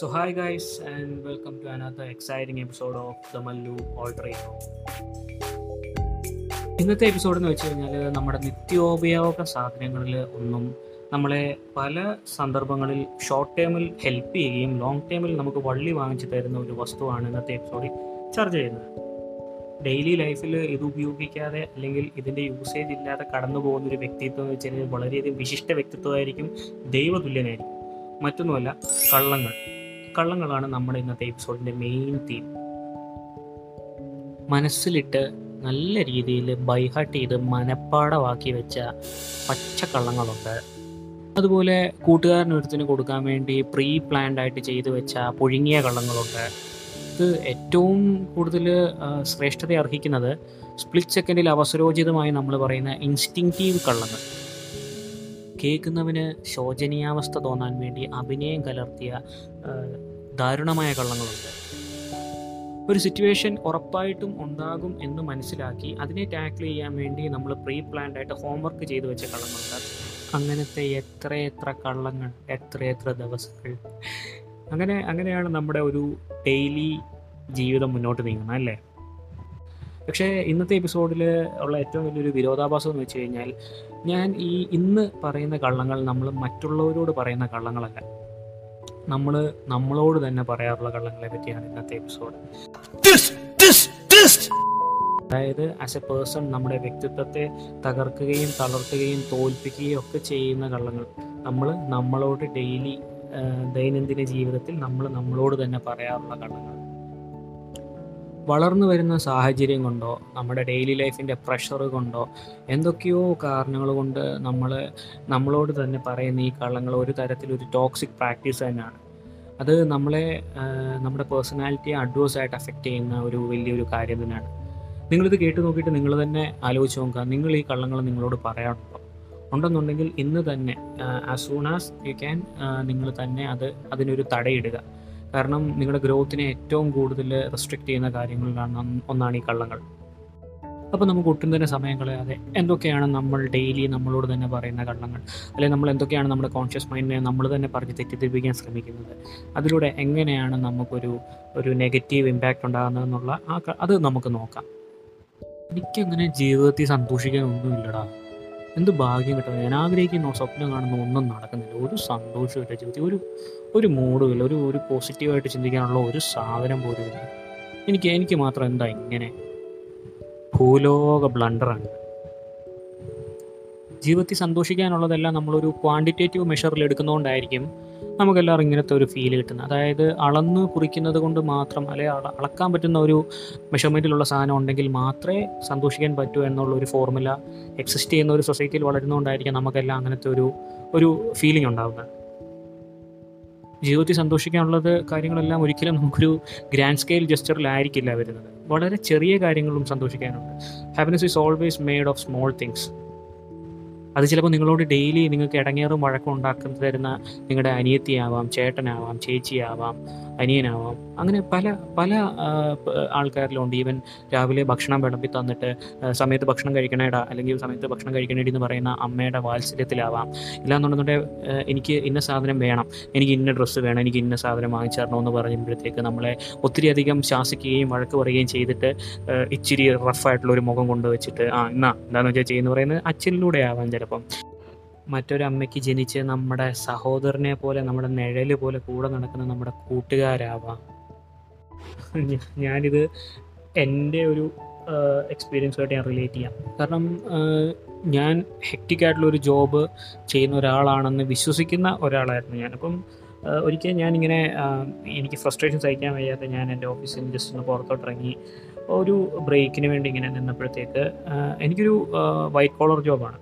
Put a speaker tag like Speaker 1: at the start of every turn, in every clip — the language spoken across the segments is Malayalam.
Speaker 1: So, hi guys, and welcome to another exciting episode of the Mallu Alter ഇന്നത്തെ എപ്പിസോഡ് എന്ന് വെച്ച് കഴിഞ്ഞാൽ നമ്മുടെ നിത്യോപയോഗ സാധനങ്ങളിൽ ഒന്നും നമ്മളെ പല സന്ദർഭങ്ങളിൽ ഷോർട്ട് ടേമിൽ ഹെൽപ്പ് ചെയ്യുകയും ലോങ് ടേമിൽ നമുക്ക് വള്ളി വാങ്ങിച്ചു തരുന്ന ഒരു വസ്തുവാണ് ഇന്നത്തെ എപ്പിസോഡിൽ ചർച്ച ചെയ്യുന്നത്. ഡെയിലി ലൈഫിൽ ഇത് ഉപയോഗിക്കാതെ അല്ലെങ്കിൽ ഇതിന്റെ യൂസേജ് ഇല്ലാതെ കടന്നു പോകുന്ന ഒരു വ്യക്തിത്വം എന്ന് വെച്ച് കഴിഞ്ഞാൽ വളരെയധികം വിശിഷ്ട വ്യക്തിത്വമായിരിക്കും ദൈവതുല്യനായിരിക്കും. മറ്റൊന്നുമല്ല കള്ളങ്ങൾ. കള്ളങ്ങളാണ് നമ്മുടെ ഇന്നത്തെ എപ്പിസോഡിന്റെ മെയിൻ തീം മനസ്സിലിട്ട് നല്ല രീതിയിൽ ബൈഹാർട്ട് ചെയ്ത് മനപ്പാടമാക്കി വെച്ച പച്ചക്കള്ളങ്ങളുണ്ട് അതുപോലെ കൂട്ടുകാരനൊരുത്തിന് കൊടുക്കാൻ വേണ്ടി പ്രീ പ്ലാൻഡ് ആയിട്ട് ചെയ്തു വെച്ച പുഴുങ്ങിയ കള്ളങ്ങളുണ്ട്. ഇത് ഏറ്റവും കൂടുതൽ ശ്രേഷ്ഠത അർഹിക്കുന്നത് സ്പ്ലിറ്റ് സെക്കൻഡിൽ അവസരോചിതമായി നമ്മൾ പറയുന്ന ഇൻസ്റ്റിങ്റ്റീവ് കള്ളങ്ങൾ. കേൾക്കുന്നവന് ശോചനീയാവസ്ഥ തോന്നാൻ വേണ്ടി അഭിനയം കലർത്തിയ ദാരുണമായ കള്ളങ്ങളുണ്ട്. ഒരു സിറ്റുവേഷൻ ഉറപ്പായിട്ടും ഉണ്ടാകും എന്ന് മനസ്സിലാക്കി അതിനെ ടാക്കിൾ ചെയ്യാൻ വേണ്ടി നമ്മൾ പ്രീ പ്ലാൻഡ് ആയിട്ട് ഹോംവർക്ക് ചെയ്തു വെച്ച കള്ളങ്ങളുണ്ട്. അങ്ങനത്തെ എത്ര എത്ര കള്ളങ്ങൾ എത്ര എത്ര ദിവസങ്ങൾ. അങ്ങനെ അങ്ങനെയാണ് നമ്മുടെ ഒരു ഡെയിലി ജീവിതം മുന്നോട്ട് നീങ്ങുന്നത് അല്ലേ? പക്ഷേ ഇന്നത്തെ എപ്പിസോഡിൽ ഉള്ള ഏറ്റവും വലിയൊരു വിരോധാഭാസം എന്ന് വെച്ച് കഴിഞ്ഞാൽ ഞാൻ ഈ ഇന്ന് പറയുന്ന കള്ളങ്ങൾ നമ്മൾ മറ്റുള്ളവരോട് പറയുന്ന കള്ളങ്ങളല്ല. നമ്മൾ നമ്മളോട് തന്നെ പറയാറുള്ള കള്ളങ്ങളെ പറ്റിയാണ് ഇന്നത്തെ എപ്പിസോഡ് അതായത് ആസ് എ പേഴ്സൺ നമ്മുടെ വ്യക്തിത്വത്തെ തകർക്കുകയും തളർത്തുകയും തോൽപ്പിക്കുകയും ഒക്കെ ചെയ്യുന്ന കള്ളങ്ങൾ. നമ്മൾ നമ്മളോട് ഡെയിലി ദൈനംദിന ജീവിതത്തിൽ നമ്മൾ നമ്മളോട് തന്നെ പറയാറുള്ള കള്ളങ്ങൾ. വളർന്നു വരുന്ന സാഹചര്യം കൊണ്ടോ നമ്മുടെ ഡെയിലി ലൈഫിന്റെ പ്രഷർ കൊണ്ടോ എന്തൊക്കെയോ കാരണങ്ങൾ കൊണ്ട് നമ്മൾ നമ്മളോട് തന്നെ പറയുന്ന ഈ കള്ളങ്ങൾ ഒരു തരത്തിലൊരു ടോക്സിക് പ്രാക്ടീസ് തന്നെയാണ്. അത് നമ്മളെ നമ്മുടെ പേഴ്സണാലിറ്റിയെ അഡ്വേഴ്സ് ആയിട്ട് അഫക്റ്റ് ചെയ്യുന്ന ഒരു വലിയൊരു കാര്യം തന്നെയാണ്. നിങ്ങളിത് കേട്ട് നോക്കിയിട്ട് നിങ്ങൾ തന്നെ ആലോചിച്ച് നോക്കുക. നിങ്ങൾ ഈ കള്ളങ്ങൾ നിങ്ങളോട് പറയാറുണ്ടോ? ഉണ്ടെന്നുണ്ടെങ്കിൽ ഇന്ന് തന്നെ as soon as you can നിങ്ങൾ തന്നെ അത് അതിനൊരു തടയിടുക. കാരണം നിങ്ങളുടെ ഗ്രോത്തിനെ ഏറ്റവും കൂടുതൽ റെസ്ട്രിക്റ്റ് ചെയ്യുന്ന കാര്യങ്ങളിലാണ് ഒന്നാണ് ഈ കള്ളങ്ങൾ. അപ്പോൾ നമുക്ക് ഒട്ടും തന്നെ സമയം കളയാതെ എന്തൊക്കെയാണ് നമ്മൾ ഡെയിലി നമ്മളോട് തന്നെ പറയുന്ന കള്ളങ്ങൾ? അല്ലെങ്കിൽ നമ്മൾ എന്തൊക്കെയാണ് നമ്മുടെ കോൺഷ്യസ് മൈൻഡിനെ നമ്മൾ തന്നെ പറഞ്ഞ് തെറ്റിദ്ധരിപ്പിക്കാൻ ശ്രമിക്കുന്നത്? അതിലൂടെ എങ്ങനെയാണ് നമുക്കൊരു ഒരു നെഗറ്റീവ് ഇമ്പാക്റ്റ് ഉണ്ടാകുന്നതെന്നുള്ള ആ അത് നമുക്ക് നോക്കാം. എനിക്കങ്ങനെ ജീവിതത്തിൽ സന്തോഷിക്കാൻ ഒന്നുമില്ലടാ. എന്ത് ഭാഗ്യം കിട്ടുന്നത് ഞാൻ ആഗ്രഹിക്കുന്നു സ്വപ്നം കാണുന്ന ഒന്നും നടക്കുന്നില്ല. ഒരു സന്തോഷമില്ല ജീവിതത്തിൽ. ഒരു ഒരു മൂഡുമില്ല. ഒരു ഒരു പോസിറ്റീവായിട്ട് ചിന്തിക്കാനുള്ള ഒരു സാധനം പോലും ഇല്ല. എനിക്ക് എനിക്ക് മാത്രം എന്താ ഇങ്ങനെ? ഭൂലോക ബ്ലണ്ടറാണ് ജീവിതത്തിൽ സന്തോഷിക്കാനുള്ളതെല്ലാം നമ്മളൊരു ക്വാണ്ടിറ്റേറ്റീവ് മെഷറിൽ എടുക്കുന്നതുകൊണ്ടായിരിക്കും നമുക്കെല്ലാവരും ഇങ്ങനത്തെ ഒരു ഫീൽ കിട്ടുന്നത്. അതായത് അളന്ന് കുറിക്കുന്നത് കൊണ്ട് മാത്രം അല്ലെ അള അളക്കാൻ പറ്റുന്ന ഒരു മെഷർമെന്റിലുള്ള സാധനം ഉണ്ടെങ്കിൽ മാത്രമേ സന്തോഷിക്കാൻ പറ്റൂ എന്നുള്ള ഒരു ഫോർമുല എക്സിസ്റ്റ് ചെയ്യുന്ന ഒരു സൊസൈറ്റിയിൽ വളരുന്നതുകൊണ്ടായിരിക്കാം നമുക്കെല്ലാം അങ്ങനത്തെ ഒരു ഒരു ഫീലിംഗ് ഉണ്ടാകുന്നത് ജീവിതത്തിൽ സന്തോഷിക്കാനുള്ളത് കാര്യങ്ങളെല്ലാം ഒരിക്കലും നമുക്കൊരു ഗ്രാൻഡ് സ്കെയിൽ ജസ്റ്ററിലായിരിക്കില്ല വരുന്നത്. വളരെ ചെറിയ കാര്യങ്ങളും സന്തോഷിക്കാനുണ്ട്. Happiness is always made of small things അത് ചിലപ്പോൾ നിങ്ങളോട് ഡെയിലി നിങ്ങൾക്ക് ഇടങ്ങേറും വഴക്കം ഉണ്ടാക്കുന്ന തരുന്ന നിങ്ങളുടെ അനിയത്തിയാവാം ചേട്ടനാവാം ചേച്ചിയാവാം അനിയനാവാം. അങ്ങനെ പല പല ആൾക്കാരിലുണ്ട്. ഈവൻ രാവിലെ ഭക്ഷണം വിളമ്പി തന്നിട്ട് സമയത്ത് ഭക്ഷണം കഴിക്കണേടാ അല്ലെങ്കിൽ സമയത്ത് ഭക്ഷണം കഴിക്കണേടി എന്ന് പറയുന്ന അമ്മയുടെ വാത്സല്യത്തിലാവാം. ഇല്ലാന്നുണ്ടെന്നുണ്ടെങ്കിൽ എനിക്ക് ഇന്ന സാധനം വേണം എനിക്ക് ഇന്ന ഡ്രസ്സ് വേണം എനിക്ക് ഇന്ന സാധനം വാങ്ങിച്ചു തരണമെന്ന് പറയുമ്പോഴത്തേക്ക് നമ്മളെ ഒത്തിരി അധികം ശാസിക്കുകയും വഴക്ക് പറയുകയും ചെയ്തിട്ട് ഇച്ചിരി റഫായിട്ടുള്ള ഒരു മുഖം കൊണ്ടുവച്ചിട്ട് ആ എന്നാ എന്താണെന്ന് വെച്ചാൽ ചെയ്യുന്ന പറയുന്നത് അച്ഛനിലൂടെ ആവാം ചിലപ്പം മറ്റൊരമ്മയ്ക്ക് ജനിച്ച് നമ്മുടെ സഹോദരനെ പോലെ നമ്മുടെ നിഴൽ പോലെ കൂടെ നടക്കുന്ന നമ്മുടെ കൂട്ടുകാരാവാം. ഞാനിത് എന്റെ ഒരു എക്സ്പീരിയൻസുമായിട്ട് ഞാൻ റിലേറ്റ് ചെയ്യാം. കാരണം ഞാൻ ഹെക്റ്റിക് ആയിട്ടുള്ള ഒരു ജോബ് ചെയ്യുന്ന ഒരാളാണെന്ന് വിശ്വസിക്കുന്ന ഒരാളായിരുന്നു ഞാൻ. അപ്പം ഒരിക്കൽ ഞാനിങ്ങനെ എനിക്ക് ഫ്രസ്ട്രേഷൻ സഹിക്കാൻ വയ്യാതെ ഞാൻ എന്റെ ഓഫീസിൽ നിന്ന് ജസ്റ്റ് ഒന്ന് പുറത്തോട്ട് ഇറങ്ങി ഒരു ബ്രേക്കിന് വേണ്ടി ഇങ്ങനെ നിന്നപ്പോഴത്തേക്ക് എനിക്കൊരു വൈറ്റ് കോളർ ജോബാണ്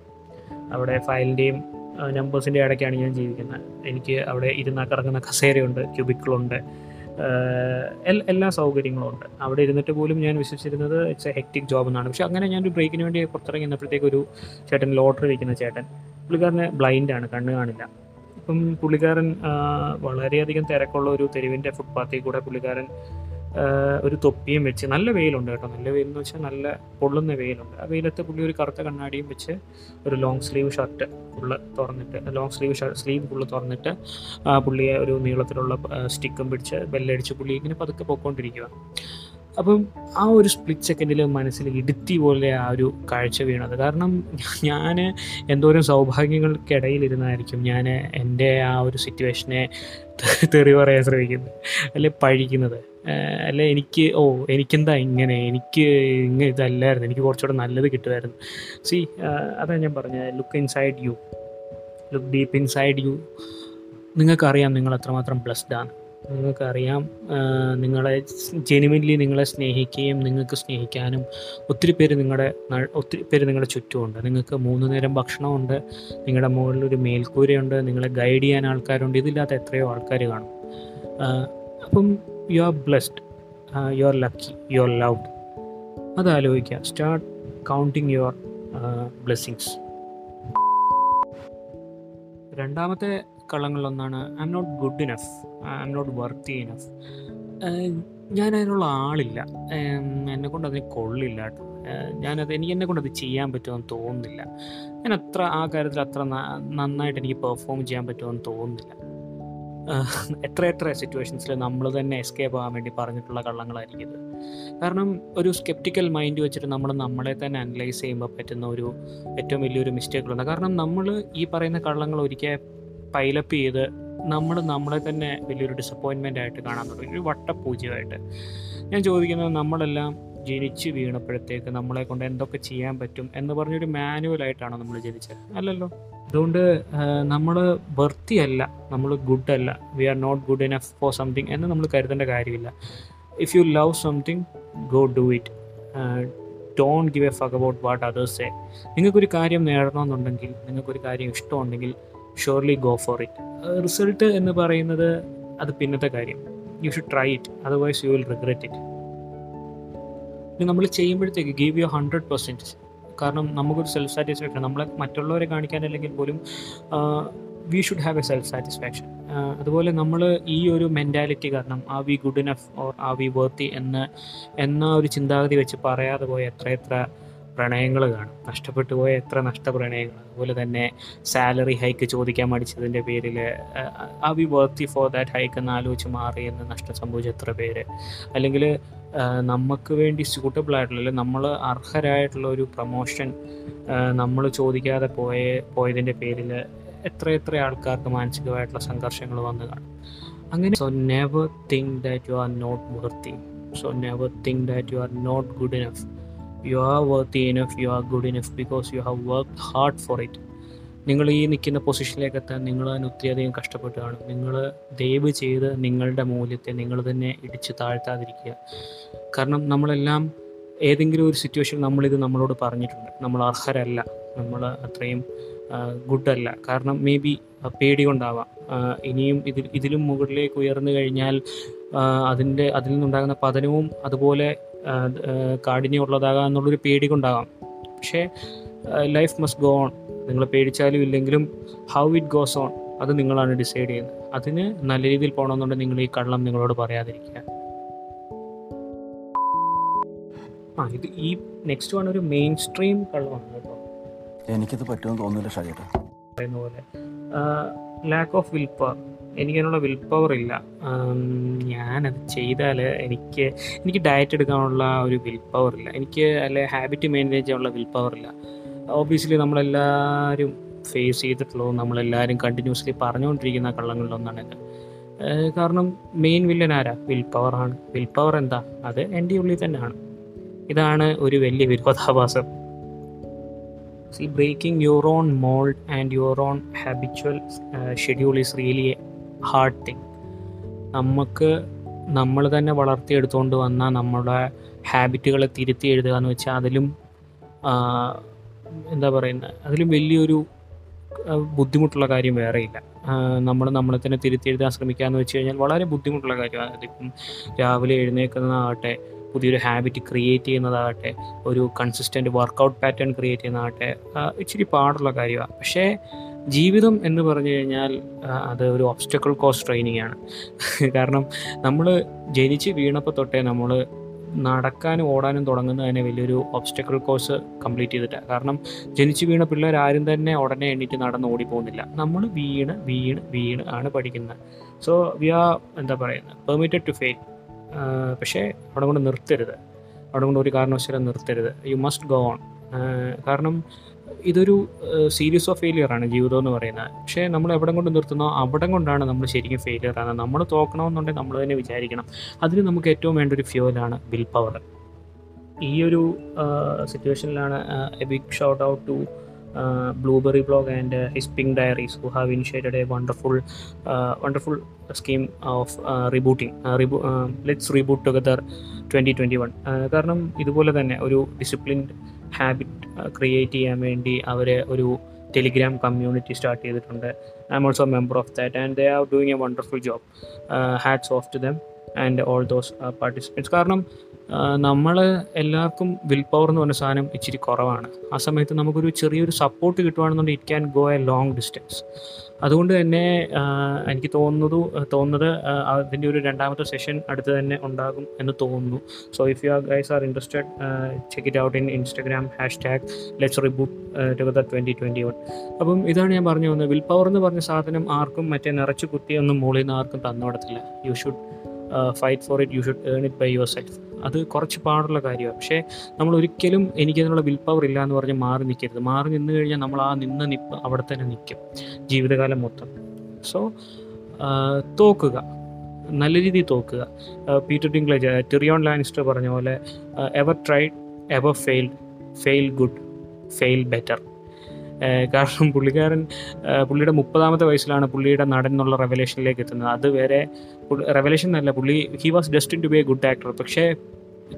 Speaker 1: അവിടെ ഫയലിന്റെയും നമ്പേഴ്സിന്റെ ഇടയ്ക്കാണ് ഞാൻ ജീവിക്കുന്നത്. എനിക്ക് അവിടെ ഇരുന്നാൽ കറങ്ങുന്ന കസേരയുണ്ട് ക്യൂബിക്കിളുണ്ട് എല്ലാ സൗകര്യങ്ങളും ഉണ്ട്. അവിടെ ഇരുന്നിട്ട് പോലും ഞാൻ വിശ്വസിച്ചിരുന്നത് ഇറ്റ്സ് എ ഹെക്ടിക് ജോബ് എന്നാണ്. പക്ഷേ അങ്ങനെ ഞാനൊരു ബ്രേക്കിന് വേണ്ടി പുറത്തിറങ്ങി ഒരു ചേട്ടൻ ലോട്ടറി വയ്ക്കുന്ന ചേട്ടൻ പുള്ളിക്കാരന് ബ്ലൈൻഡാണ് കണ്ണ് കാണില്ല. അപ്പം പുള്ളിക്കാരൻ വളരെയധികം തിരക്കുള്ള ഒരു തെരുവിന്റെ ഫുട്പാത്തിൽ കൂടെ പുള്ളിക്കാരൻ ഒരു തൊപ്പിയും വെച്ച് നല്ല വെയിലുണ്ട് കേട്ടോ. നല്ല വെയിലെന്ന് വെച്ചാൽ നല്ല പൊള്ളുന്ന വെയിലുണ്ട്. ആ വെയിലത്ത് പുള്ളി ഒരു കറുത്ത കണ്ണാടിയും വെച്ച് ഒരു ലോങ് സ്ലീവ് ഷർട്ട് ഫുള്ള് തുറന്നിട്ട് long sleeve shirt sleeve full തുറന്നിട്ട് ആ പുള്ളിയെ ഒരു നീളത്തിലുള്ള സ്റ്റിക്കും പിടിച്ച് ബെല്ലടിച്ച് പുള്ളി ഇങ്ങനെ പതുക്കെ പൊക്കോണ്ടിരിക്കുക അപ്പം ആ ഒരു സ്പ്ലിറ്റ് സെക്കൻഡിൽ മനസ്സിൽ ഇടുത്തി പോലെ ആ ഒരു കാഴ്ച വീണത്. കാരണം ഞാൻ എന്തോരം സൗഭാഗ്യങ്ങൾക്കിടയിലിരുന്നായിരിക്കും ഞാൻ എന്റെ ആ ഒരു സിറ്റുവേഷനെ തെറി പറയാൻ ശ്രമിക്കുന്നത് അല്ലെ പഴിക്കുന്നത്. അല്ലെ എനിക്ക് ഓ എനിക്കെന്താ ഇങ്ങനെ? എനിക്ക് ഇങ്ങനെ ഇതല്ലായിരുന്നു. എനിക്ക് കുറച്ചുകൂടെ നല്ലത് കിട്ടുമായിരുന്നു. സി അതാണ് ഞാൻ പറഞ്ഞത് look inside you look deep inside you നിങ്ങൾക്കറിയാം നിങ്ങൾ എത്രമാത്രം ബ്ലസ്ഡ് ആണ്. നിങ്ങൾക്കറിയാം നിങ്ങളെ ജെനുവിൻലി നിങ്ങളെ സ്നേഹിക്കുകയും നിങ്ങൾക്ക് സ്നേഹിക്കാനും ഒത്തിരി പേര് നിങ്ങളുടെ ഒത്തിരി പേര് നിങ്ങളുടെ ചുറ്റുമുണ്ട്. നിങ്ങൾക്ക് മൂന്ന് നേരം ഭക്ഷണമുണ്ട് നിങ്ങളുടെ മുകളിൽ ഒരു മേൽക്കൂരയുണ്ട് നിങ്ങളെ ഗൈഡ് ചെയ്യാൻ ആൾക്കാരുണ്ട് ഇതില്ലാത്ത എത്രയോ ആൾക്കാർ കാണും. അപ്പം you are blessed you are lucky you are loved അത് ആലോചിക്കുക സ്റ്റാർട്ട് കൗണ്ടിങ് യുവർ ബ്ലെസ്സിങ്സ് രണ്ടാമത്തെ കള്ളങ്ങളിലൊന്നാണ് I'm not good enough I'm not worthy enough ഞാൻ അതിനുള്ള ആളില്ല എന്നെ കൊണ്ട് അതിന് കൊള്ളില്ല കേട്ടോ. ഞാനത് എനിക്ക് എന്നെ കൊണ്ട് അത് ചെയ്യാൻ പറ്റുമെന്ന് തോന്നുന്നില്ല. ഞാൻ അത്ര ആ കാര്യത്തിൽ അത്ര നന്നായിട്ട് എനിക്ക് പെർഫോം ചെയ്യാൻ പറ്റുമെന്ന് തോന്നുന്നില്ല. എത്ര എത്ര സിറ്റുവേഷൻസിൽ നമ്മൾ തന്നെ എസ്കേപ്പ് ആകാൻ വേണ്ടി പറഞ്ഞിട്ടുള്ള കള്ളങ്ങളായിരിക്കും ഇത്. കാരണം ഒരു സ്കെപ്റ്റിക്കൽ മൈൻഡ് വെച്ചിട്ട് നമ്മൾ നമ്മളെ തന്നെ അനലൈസ് ചെയ്യുമ്പോൾ പറ്റുന്ന ഒരു ഏറ്റവും വലിയൊരു മിസ്റ്റേക്കുകളുണ്ട് കാരണം നമ്മൾ ഈ പറയുന്ന കള്ളങ്ങൾ ഒരിക്കൽ പൈലപ്പ് ചെയ്ത് നമ്മൾ നമ്മളെ തന്നെ വലിയൊരു ഡിസപ്പോയിൻമെന്റ് ആയിട്ട് കാണാൻ തുടങ്ങി. ഒരു വട്ടപൂജ്യമായിട്ട്. ഞാൻ ചോദിക്കുന്നത് നമ്മളെല്ലാം ജനിച്ച് വീണപ്പോഴത്തേക്ക് നമ്മളെ കൊണ്ട് എന്തൊക്കെ ചെയ്യാൻ പറ്റും എന്ന് പറഞ്ഞൊരു മാനുവലായിട്ടാണോ നമ്മൾ ജനിച്ചത്? അല്ലല്ലോ. അതുകൊണ്ട് നമ്മൾ വൃത്തിയല്ല നമ്മൾ ഗുഡ് അല്ല. We are not good enough for something എന്ന് നമ്മൾ കരുതേണ്ട കാര്യമില്ല. If you love something go do it don't give a fuck about what others say നിങ്ങൾക്കൊരു കാര്യം നേടണമെന്നുണ്ടെങ്കിൽ നിങ്ങൾക്കൊരു കാര്യം ഇഷ്ടമുണ്ടെങ്കിൽ surely go for it result എന്ന് പറയുന്നത് അത് പിന്നത്തെ കാര്യം. You should try it otherwise you will regret it പിന്നെ നമ്മൾ ചെയ്യുമ്പോഴത്തേക്ക് ഗീവ് യു ഹൺഡ്രഡ് പെർസെന്റേജ് കാരണം നമുക്കൊരു സെൽഫ് സാറ്റിസ്ഫാക്ഷൻ നമ്മളെ മറ്റുള്ളവരെ കാണിക്കാനല്ലെങ്കിൽ പോലും we should have a self satisfaction അതുപോലെ നമ്മൾ ഈ ഒരു മെന്റാലിറ്റി കാരണം are we good enough or are we worthy എന്ന് എന്ന ഒരു ചിന്താഗതി വെച്ച് പറയാതെ പോയ എത്ര എത്ര പ്രണയങ്ങൾ കാണും. നഷ്ടപ്പെട്ടു പോയ എത്ര നഷ്ടപ്രണയങ്ങൾ. അതുപോലെ തന്നെ സാലറി ഹൈക്ക് ചോദിക്കാൻ മടിച്ചതിന്റെ പേരിൽ are we worthy for that hike എന്ന് ആലോചിച്ച് മാറി എന്ന് നഷ്ടം സംഭവിച്ച എത്ര പേര്. അല്ലെങ്കിൽ നമുക്ക് വേണ്ടി സ്യൂട്ടബിൾ ആയിട്ടുള്ള നമ്മൾ അർഹരായിട്ടുള്ള ഒരു പ്രൊമോഷൻ നമ്മൾ ചോദിക്കാതെ പോയ പോയതിന്റെ പേരിൽ എത്ര എത്ര ആൾക്കാർക്ക് മാനസികമായിട്ടുള്ള സംഘർഷങ്ങൾ വന്ന് കാണും. അങ്ങനെ so never think that you are not worthy so never think that you are not good enough you are worthy enough you are good enough because you have work hard for it നിങ്ങൾ ഈ നിൽക്കുന്ന പൊസിഷനിലേക്ക് എത്താൻ നിങ്ങൾ അതിന് ഒത്തിരിയധികം കഷ്ടപ്പെട്ട് നിങ്ങൾ ദയവ് ചെയ്ത് നിങ്ങളുടെ മൂല്യത്തെ നിങ്ങൾ തന്നെ ഇടിച്ച് താഴ്ത്താതിരിക്കുക. കാരണം നമ്മളെല്ലാം ഏതെങ്കിലും ഒരു സിറ്റുവേഷൻ നമ്മളിത് നമ്മളോട് പറഞ്ഞിട്ടുണ്ട്. നമ്മൾ അർഹരല്ല. നമ്മൾ അത്രയും ഗുഡ് അല്ല കാരണം മേ ബി പേടി കൊണ്ടാവാം ഇനിയും ഇതിൽ ഇതിലും മുകളിലേക്ക് ഉയർന്നു കഴിഞ്ഞാൽ അതിന്റെ അതിൽ നിന്നുണ്ടാകുന്ന പതനവും അതുപോലെ കാഠിന്യമുള്ളതാകാം എന്നുള്ളൊരു പേടി കൊണ്ടാകാം പക്ഷേ ലൈഫ് മസ്റ്റ് ഗോ ഓൺ നിങ്ങൾ പേടിച്ചാലും ഇല്ലെങ്കിലും ഹൗ ഇറ്റ് ഗോസ് ഓൺ അത് നിങ്ങളാണ് ഡിസൈഡ് ചെയ്യുന്നത്. അതിന് നല്ല രീതിയിൽ പോകണമെന്നുണ്ടെങ്കിൽ നിങ്ങൾ ഈ കള്ളം നിങ്ങളോട് പറയാതിരിക്കുക. ആ ഇത് ഈ നെക്സ്റ്റ് വൺ ഒരു മെയിൻ സ്ട്രീം കള്ളമാണ് കേട്ടോ.
Speaker 2: എനിക്കത് പറ്റുമെന്ന് തോന്നുന്നില്ല ഷാജേട്ടാ.
Speaker 1: പറയുന്ന പോലെ ലാക്ക് ഓഫ് വിൽ പവർ എനിക്കതിനുള്ള വിൽ പവർ ഇല്ല. ഞാനത് ചെയ്താൽ എനിക്ക് എനിക്ക് ഡയറ്റ് എടുക്കാനുള്ള ഒരു വിൽ പവർ ഇല്ല. എനിക്ക് അല്ലെ ഹാബിറ്റ് മെയിന്റെയിൻ ചെയ്യാനുള്ള വിൽ പവർ ഇല്ല. ഓബിയസ്ലി നമ്മളെല്ലാവരും ഫേസ് ചെയ്തിട്ടുള്ളതും നമ്മളെല്ലാവരും കണ്ടിന്യൂസ്ലി പറഞ്ഞുകൊണ്ടിരിക്കുന്ന കള്ളങ്ങളിലൊന്നാണ് ഇത്. കാരണം മെയിൻ വില്ലൻ ആരാ? വിൽ പവറാണ് വിൽ പവർ എന്താ? അത് എന്റെ ഉള്ളിൽ തന്നെയാണ്. ഇതാണ് ഒരു വലിയ വിരോധാഭാസം. See breaking your own mould and your own habitual schedule is really hard thing നമുക്ക് നമ്മൾ തന്നെ വളർത്തിയെടുത്തുകൊണ്ട് വന്ന നമ്മുടെ ഹാബിറ്റുകളെ തിരുത്തി എഴുതുക എന്ന് വെച്ചാൽ അതിലും എന്താ പറയുന്നത് അതിലും വലിയൊരു ബുദ്ധിമുട്ടുള്ള കാര്യം വേറെയില്ല. നമ്മൾ നമ്മളെ തന്നെ തിരുത്തി എഴുതാൻ ശ്രമിക്കുക എന്ന് വെച്ച് കഴിഞ്ഞാൽ വളരെ ബുദ്ധിമുട്ടുള്ള കാര്യമാണ്. അതിപ്പം രാവിലെ എഴുന്നേൽക്കുന്നതാകട്ടെ പുതിയൊരു ഹാബിറ്റ് ക്രിയേറ്റ് ചെയ്യുന്നതാകട്ടെ ഒരു കൺസിസ്റ്റന്റ് വർക്കൗട്ട് പാറ്റേൺ ക്രിയേറ്റ് ചെയ്യുന്നതാകട്ടെ ഇച്ചിരി പാടുള്ള കാര്യമാണ് പക്ഷേ ജീവിതം എന്ന് പറഞ്ഞു കഴിഞ്ഞാൽ അത് ഒരു ഒബ്സ്റ്റക്കിൾ കോഴ്സ് ട്രെയിനിങ് ആണ്. കാരണം നമ്മൾ ജനിച്ച് വീണപ്പോൾ തൊട്ടേ നമ്മൾ നടക്കാനും ഓടാനും തുടങ്ങുന്നത് തന്നെ വലിയൊരു ഒബ്സ്റ്റക്കിൾ കോഴ്സ് കംപ്ലീറ്റ് ചെയ്തിട്ടാണ് കാരണം ജനിച്ച് വീണ പിള്ളേർ ആരും തന്നെ ഉടനെ എണീറ്റ് നടന്ന് ഓടിപ്പോകുന്നില്ല. നമ്മൾ വീണ് വീണ് വീണ് ആണ് പഠിക്കുന്നത്. സോ വി ആർ എന്താ പറയുന്നത് പെർമിറ്റഡ് ടു ഫെയിൽ പക്ഷേ അവിടെ കൊണ്ട് നിർത്തരുത്. അവിടെ കൊണ്ട് ഒരു കാരണവശാലും നിർത്തരുത്. യു മസ്റ്റ് ഗോ ഓൺ കാരണം ഇതൊരു സീരീസ് ഓഫ് ഫെയിലിയർ ആണ് ജീവിതം എന്ന് പറയുന്നത്. പക്ഷേ നമ്മൾ എവിടെ കൊണ്ട് നിർത്തുന്നോ അവിടെ കൊണ്ടാണ് നമ്മൾ ശരിക്കും ഫെയിലിയർ ആണ് നമ്മൾ തോക്കണമെന്നുണ്ടെങ്കിൽ നമ്മൾ തന്നെ വിചാരിക്കണം. അതിന് നമുക്ക് ഏറ്റവും വേണ്ട ഒരു ഫ്യൂവലാണ് വിൽ പവർ ഈ ഒരു സിറ്റുവേഷനിലാണ് a big shout out to blueberry blog and his pink diaries who have initiated a wonderful wonderful scheme of rebooting let's reboot together twenty twenty one കാരണം ഇതുപോലെ തന്നെ ഒരു ഡിസിപ്ലിൻഡ് ഹാബിറ്റ് ക്രിയേറ്റ് ചെയ്യാൻ വേണ്ടി അവരെ ഒരു ടെലിഗ്രാം കമ്മ്യൂണിറ്റി സ്റ്റാർട്ട് ചെയ്തിട്ടുണ്ട്. I'm also member of that and they are doing a wonderful job hats off to them and all those participants കാരണം നമ്മൾ എല്ലാവർക്കും വിൽ പവർ എന്ന് പറഞ്ഞ സാധനം ഇച്ചിരി കുറവാണ്. ആ സമയത്ത് നമുക്കൊരു ചെറിയൊരു support കിട്ടുവാണെന്നുണ്ടെങ്കിൽ it can go a long distance അതുകൊണ്ട് തന്നെ എനിക്ക് തോന്നുന്നത് തോന്നുന്നത് അതിന്റെ ഒരു രണ്ടാമത്തെ സെഷൻ അടുത്ത് തന്നെ ഉണ്ടാകും എന്ന് തോന്നുന്നു. So if you are guys are interested check it out in Instagram hashtag let's reboot together twenty twenty one അപ്പം ഇതാണ് ഞാൻ പറഞ്ഞു വന്നത്. വിൽ പവർ എന്ന് പറഞ്ഞ സാധനം ആർക്കും മറ്റേ നിറച്ച് കുത്തിയൊന്നും മുകളിൽ നിന്ന് ആർക്കും തന്നു you should fight for it you should earn it by yourself അത് കുറച്ച് പാടുള്ള കാര്യമാണ്. പക്ഷേ നമ്മൾ ഒരിക്കലും എനിക്കതിനുള്ള വിൽ പവർ ഇല്ല എന്ന് പറഞ്ഞ് മാറി നിൽക്കരുത്. മാറി നിന്ന് കഴിഞ്ഞാൽ നമ്മൾ ആ നിന്ന് നിപ്പ് അവിടെ തന്നെ നിൽക്കും. ജീവിതകാലം മൊത്തം. സോ തോക്കുക. നല്ല രീതിയിൽ തോക്കുക. പീറ്റർ ഡിംഗ്ലേജ് ടിറിയോൺ ലാനിസ്റ്റർ പറഞ്ഞ പോലെ ever tried ever failed fail good fail better കാരണം പുള്ളിക്കാരൻ പുള്ളിയുടെ മുപ്പതാമത്തെ വയസ്സിലാണ് പുള്ളിയുടെ നടൻ എന്നുള്ള റെവലേഷനിലേക്ക് എത്തുന്നത്. അത് വരെ റെവലേഷൻ എന്നല്ല പുള്ളി he was destined to be a good actor പക്ഷേ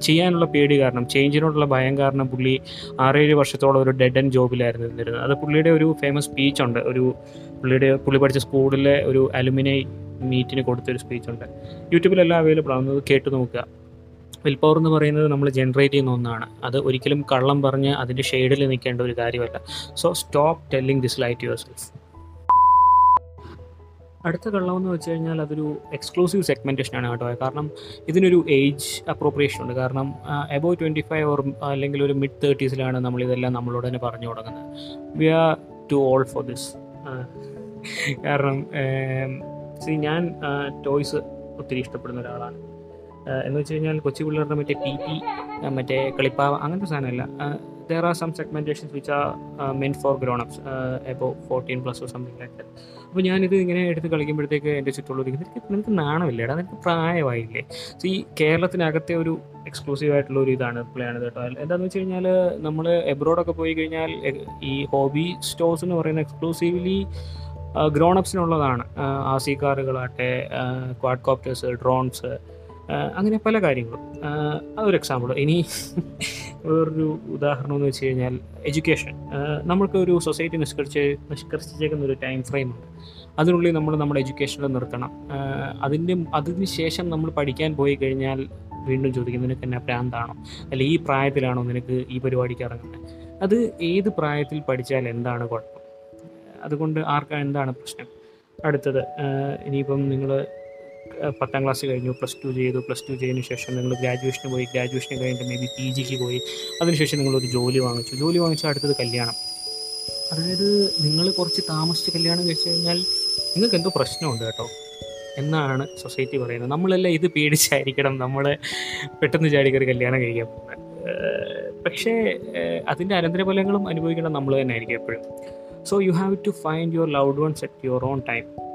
Speaker 1: ചെയ്യാനുള്ള പേടി കാരണം ചേഞ്ചിനോടുള്ള ഭയം കാരണം പുള്ളി ആറേഴ് വർഷത്തോളം ഒരു ഡെഡ് ആൻഡ് ജോബിലായിരുന്നു നിന്നിരുന്നത്. അത് പുള്ളിയുടെ ഒരു ഫേമസ് സ്പീച്ച് ഉണ്ട്. ഒരു പുള്ളിയുടെ പുള്ളി പഠിച്ച സ്കൂളിലെ ഒരു അലുമിനൈ മീറ്റിന് കൊടുത്തൊരു സ്പീച്ച് ഉണ്ട്. യൂട്യൂബിലെല്ലാം അവൈലബിൾ ആണ്. അത് കേട്ട് നോക്കുക. വിൽ പവർ എന്ന് പറയുന്നത് നമ്മൾ ജനറേറ്റ് ചെയ്യുന്ന ഒന്നാണ്. അത് ഒരിക്കലും കള്ളം പറഞ്ഞ് അതിന്റെ ഷെയ്ഡിൽ നിൽക്കേണ്ട ഒരു കാര്യമല്ല. So stop telling this lie yourself അടുത്ത കള്ളം എന്ന് വെച്ച് കഴിഞ്ഞാൽ അതൊരു എക്സ്ക്ലൂസീവ് സെഗ്മെന്റേഷൻ ആണ് കേട്ടോ. കാരണം ഇതിനൊരു ഏജ് അപ്രോപ്രിയേഷൻ ഉണ്ട്. കാരണം എബോ ട്വന്റി ഫൈവ് ഓർ അല്ലെങ്കിൽ ഒരു മിഡ് തേർട്ടീസിലാണ് നമ്മൾ ഇതെല്ലാം നമ്മളോട് തന്നെ പറഞ്ഞു തുടങ്ങുന്നത്. We are too old for this കാരണം സി ഞാൻ ടോയ്സ് ഒത്തിരി ഇഷ്ടപ്പെടുന്ന ഒരാളാണ്. എന്ന് വെച്ച് കഴിഞ്ഞാൽ കൊച്ചു പിള്ളേരുടെ മറ്റേ പി പി മറ്റേ കളിപ്പാവ അങ്ങനത്തെ സാധനമല്ല. There are some segmentations which are meant for grown ups above fourteen plus or something like that അപ്പോൾ ഞാനിത് ഇങ്ങനെ എടുത്ത് കളിക്കുമ്പോഴത്തേക്ക് എന്റെ ചുറ്റുള്ളവർ നിനക്ക് നിനക്ക് നാണമില്ലേടാ? നിനക്ക് പ്രായമായില്ലേ? സോ ഈ കേരളത്തിനകത്തെ ഒരു എക്സ്ക്ലൂസീവ് ആയിട്ടുള്ള ഒരു ഇതാണ് പ്ലേ ആണ് കേട്ടോ. എന്താണെന്ന് വെച്ച് കഴിഞ്ഞാൽ നമ്മൾ എബ്രോഡൊക്കെ പോയി കഴിഞ്ഞാൽ ഈ ഹോബി സ്റ്റോഴ്സ് എന്ന് പറയുന്ന എക്സ്ക്ലൂസീവ്ലി ഗ്രോൺ അപ്സിനുള്ളതാണ് ആർ സി കാറുകളാട്ടെ ക്വാഡ് കോപ്റ്റേഴ്സ് ഡ്രോൺസ് അങ്ങനെ പല കാര്യങ്ങളും. അതൊരു എക്സാമ്പിൾ ഇനി വേറൊരു ഉദാഹരണം എന്ന് വെച്ച് കഴിഞ്ഞാൽ എഡ്യൂക്കേഷൻ നമ്മൾക്ക് ഒരു സൊസൈറ്റി നിഷ്കരിച്ച് നിഷ്കർഷിച്ചേക്കുന്ന ഒരു ടൈം ഫ്രെയിം ഉണ്ട്. അതിനുള്ളിൽ നമ്മൾ നമ്മുടെ എഡ്യൂക്കേഷനിൽ നിർത്തണം. അതിന്റെ അതിന് ശേഷം നമ്മൾ പഠിക്കാൻ പോയി കഴിഞ്ഞാൽ വീണ്ടും ചോദിക്കും നിനക്ക് എന്നാ പ്രാന്താണോ? അല്ല ഈ പ്രായത്തിലാണോ നിനക്ക് ഈ പരിപാടിക്ക് ഇറങ്ങുന്നത് അത് ഏത് പ്രായത്തിൽ പഠിച്ചാൽ എന്താണ് കുഴപ്പം? അതുകൊണ്ട് ആർക്കാ എന്താണ് പ്രശ്നം? അടുത്തത് ഇനിയിപ്പം നിങ്ങൾ പത്താം ക്ലാസ് കഴിഞ്ഞു പ്ലസ് ടു ചെയ്തു. പ്ലസ് ടു ചെയ്തതിന് ശേഷം നിങ്ങൾ ഗ്രാജുവേഷന് പോയി. ഗ്രാജുവേഷന് കഴിഞ്ഞിട്ട് മേ ബി പി ജിക്ക് പോയി. അതിനുശേഷം നിങ്ങളൊരു ജോലി വാങ്ങിച്ചു. ജോലി വാങ്ങിച്ച അടുത്തത് കല്യാണം. അതായത് നിങ്ങൾ കുറച്ച് താമസിച്ച് കല്യാണം കഴിച്ചു കഴിഞ്ഞാൽ നിങ്ങൾക്ക് എന്തോ പ്രശ്നമുണ്ട് കേട്ടോ. എന്നാണ് സൊസൈറ്റി പറയുന്നത്. നമ്മളെല്ലാം ഇത് പേടിച്ചായിരിക്കണം. നമ്മൾ പെട്ടെന്ന് ചാടി കയറി കല്യാണം കഴിക്കാൻ പക്ഷേ അതിന്റെ അനന്തരഫലങ്ങളും അനുഭവിക്കണം നമ്മൾ തന്നെ ആയിരിക്കും എപ്പോഴും. So you have to find your loved ones at your own time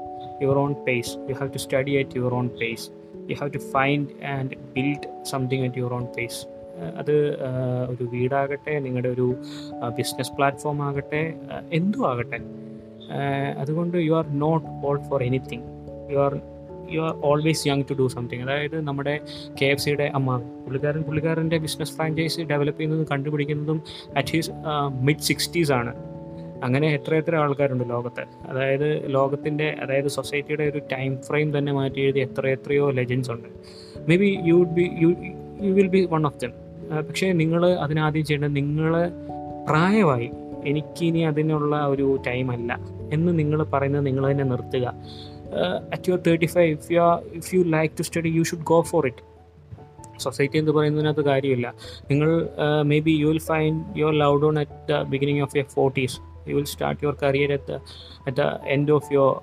Speaker 1: your own pace you have to study at your own pace you have to find and build something at your own pace അത് ഒരു വീടാകട്ടെ നിങ്ങളുടെ ഒരു ബിസിനസ് പ്ലാറ്റ്ഫോം ആകട്ടെ എന്തു ആകട്ടെ. അതുകൊണ്ട് you are not all for anything you are you are always young to do something അതായത് നമ്മുടെ കെ എഫ് സിയുടെ അമ്മ പുള്ളിക്കാരൻ പുള്ളിക്കാരന്റെ ബിസിനസ് ഫ്രാഞ്ചൈസി ഡെവലപ്പ് ചെയ്യുന്നതും കണ്ടുപിടിക്കുന്നതും അറ്റ് ഹീസ് മിഡ് സിക്സ്റ്റീസ് ആണ്. അങ്ങനെ എത്ര എത്ര ആൾക്കാരുണ്ട് ലോകത്ത്? അതായത് ലോകത്തിന്റെ അതായത് സൊസൈറ്റിയുടെ ഒരു ടൈം ഫ്രെയിം തന്നെ മാറ്റി എഴുതി എത്ര എത്രയോ ലെജൻസ് ഉണ്ട്. Maybe you would be you you will be one of them പക്ഷേ നിങ്ങൾ അതിനാദ്യം ചെയ്യേണ്ടത് നിങ്ങൾ പ്രായമായി എനിക്കിനി അതിനുള്ള ഒരു ടൈമല്ല എന്ന് നിങ്ങൾ പറയുന്നത് നിങ്ങൾ തന്നെ നിർത്തുക. At your thirty five if you if you like to study you should go for it society എന്ന് പറയുന്നതിനകത്ത് കാര്യമില്ല. നിങ്ങൾ maybe you will find your loved one at the beginning of your forties you will start your career at at the end of your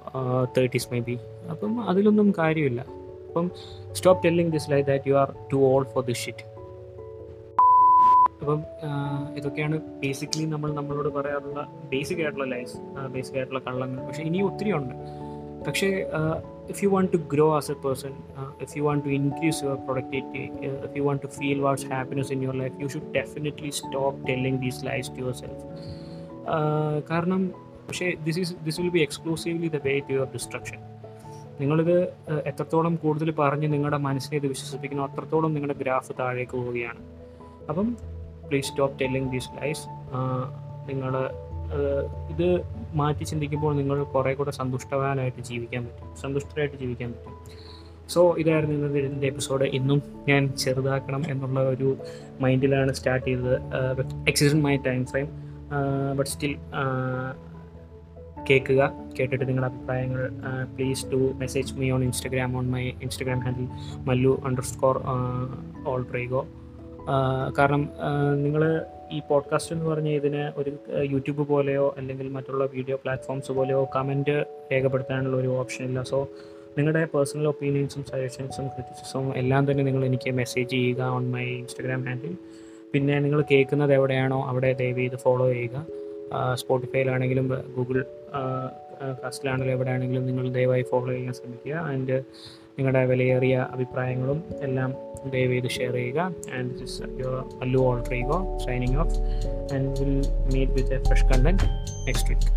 Speaker 1: thirties maybe അപ്പം അതിലൊന്നും കാര്യമില്ല. അപ്പം stop telling this like that you are too old for this shit അപ്പം ഇതൊക്കെയാണ് ബേസിക്കലി നമ്മൾ നമ്മളോട് പറയാറുള്ള ബേസിക് ആയിട്ടുള്ള ലൈഫ് ബേസിക് ആയിട്ടുള്ള കള്ളങ്ങൾ. പക്ഷേ ഇനിയും ഒത്തിരി ഉണ്ട്. പക്ഷേ if you want to grow as a person if you want to increase your productivity if you want to feel what's happiness in your life you should definitely stop telling these life to yourself കാരണം പക്ഷേ this is this will be exclusively the way to your destruction നിങ്ങളിത് എത്രത്തോളം കൂടുതൽ പറഞ്ഞ് നിങ്ങളുടെ മനസ്സിനെ ഇത് വിശ്വസിപ്പിക്കുന്നു അത്രത്തോളം നിങ്ങളുടെ ഗ്രാഫ് താഴേക്ക് പോവുകയാണ്. അപ്പം please stop telling these lies നിങ്ങൾ ഇത് മാറ്റി ചിന്തിക്കുമ്പോൾ നിങ്ങൾ കുറേ കൂടെ സന്തുഷ്ടവാനായിട്ട് ജീവിക്കാൻ പറ്റും. സന്തുഷ്ടരായിട്ട് ജീവിക്കാൻ പറ്റും. സോ ഇതായിരുന്നു ഇന്നത്തെ ഇതിന്റെ എപ്പിസോഡ് ഇന്നും ഞാൻ ചെറുതാക്കണം എന്നുള്ള ഒരു മൈൻഡിലാണ് സ്റ്റാർട്ട് ചെയ്തത്. Existing my time frame but still കേൾക്കുക. കേട്ടിട്ട് നിങ്ങളുടെ അഭിപ്രായങ്ങൾ please to message me on Instagram on my Instagram handle Mallu underscore all ട്രീഗോ കാരണം നിങ്ങൾ ഈ പോഡ്കാസ്റ്റ് എന്ന് പറഞ്ഞ ഇതിന് ഒരു യൂട്യൂബ് പോലെയോ അല്ലെങ്കിൽ മറ്റുള്ള വീഡിയോ പ്ലാറ്റ്ഫോംസ് പോലെയോ കമന്റ് രേഖപ്പെടുത്താനുള്ള ഒരു ഓപ്ഷൻ ഇല്ല. സോ നിങ്ങളുടെ പേഴ്സണൽ ഒപ്പീനിയൻസും സജഷൻസും ക്രിറ്റിസിസും എല്ലാം തന്നെ നിങ്ങൾ എനിക്ക് മെസ്സേജ് ചെയ്യുക ഓൺ മൈ ഇൻസ്റ്റഗ്രാം ഹാൻഡിൽ പിന്നെ നിങ്ങൾ കേൾക്കുന്നത് എവിടെയാണോ അവിടെ ദയവ് ചെയ്ത് ഫോളോ ചെയ്യുക. സ്പോട്ടിഫൈയിലാണെങ്കിലും ഗൂഗിൾ കാസ്റ്റിലാണെങ്കിലും എവിടെയാണെങ്കിലും നിങ്ങൾ ദയവായി ഫോളോ ചെയ്യാൻ ശ്രമിക്കുക. ആൻഡ് നിങ്ങളുടെ വിലയേറിയ അഭിപ്രായങ്ങളും എല്ലാം ദയവ് ചെയ്ത് ഷെയർ ചെയ്യുക. And this your Allu alter ego signing off and will meet with a fresh content next week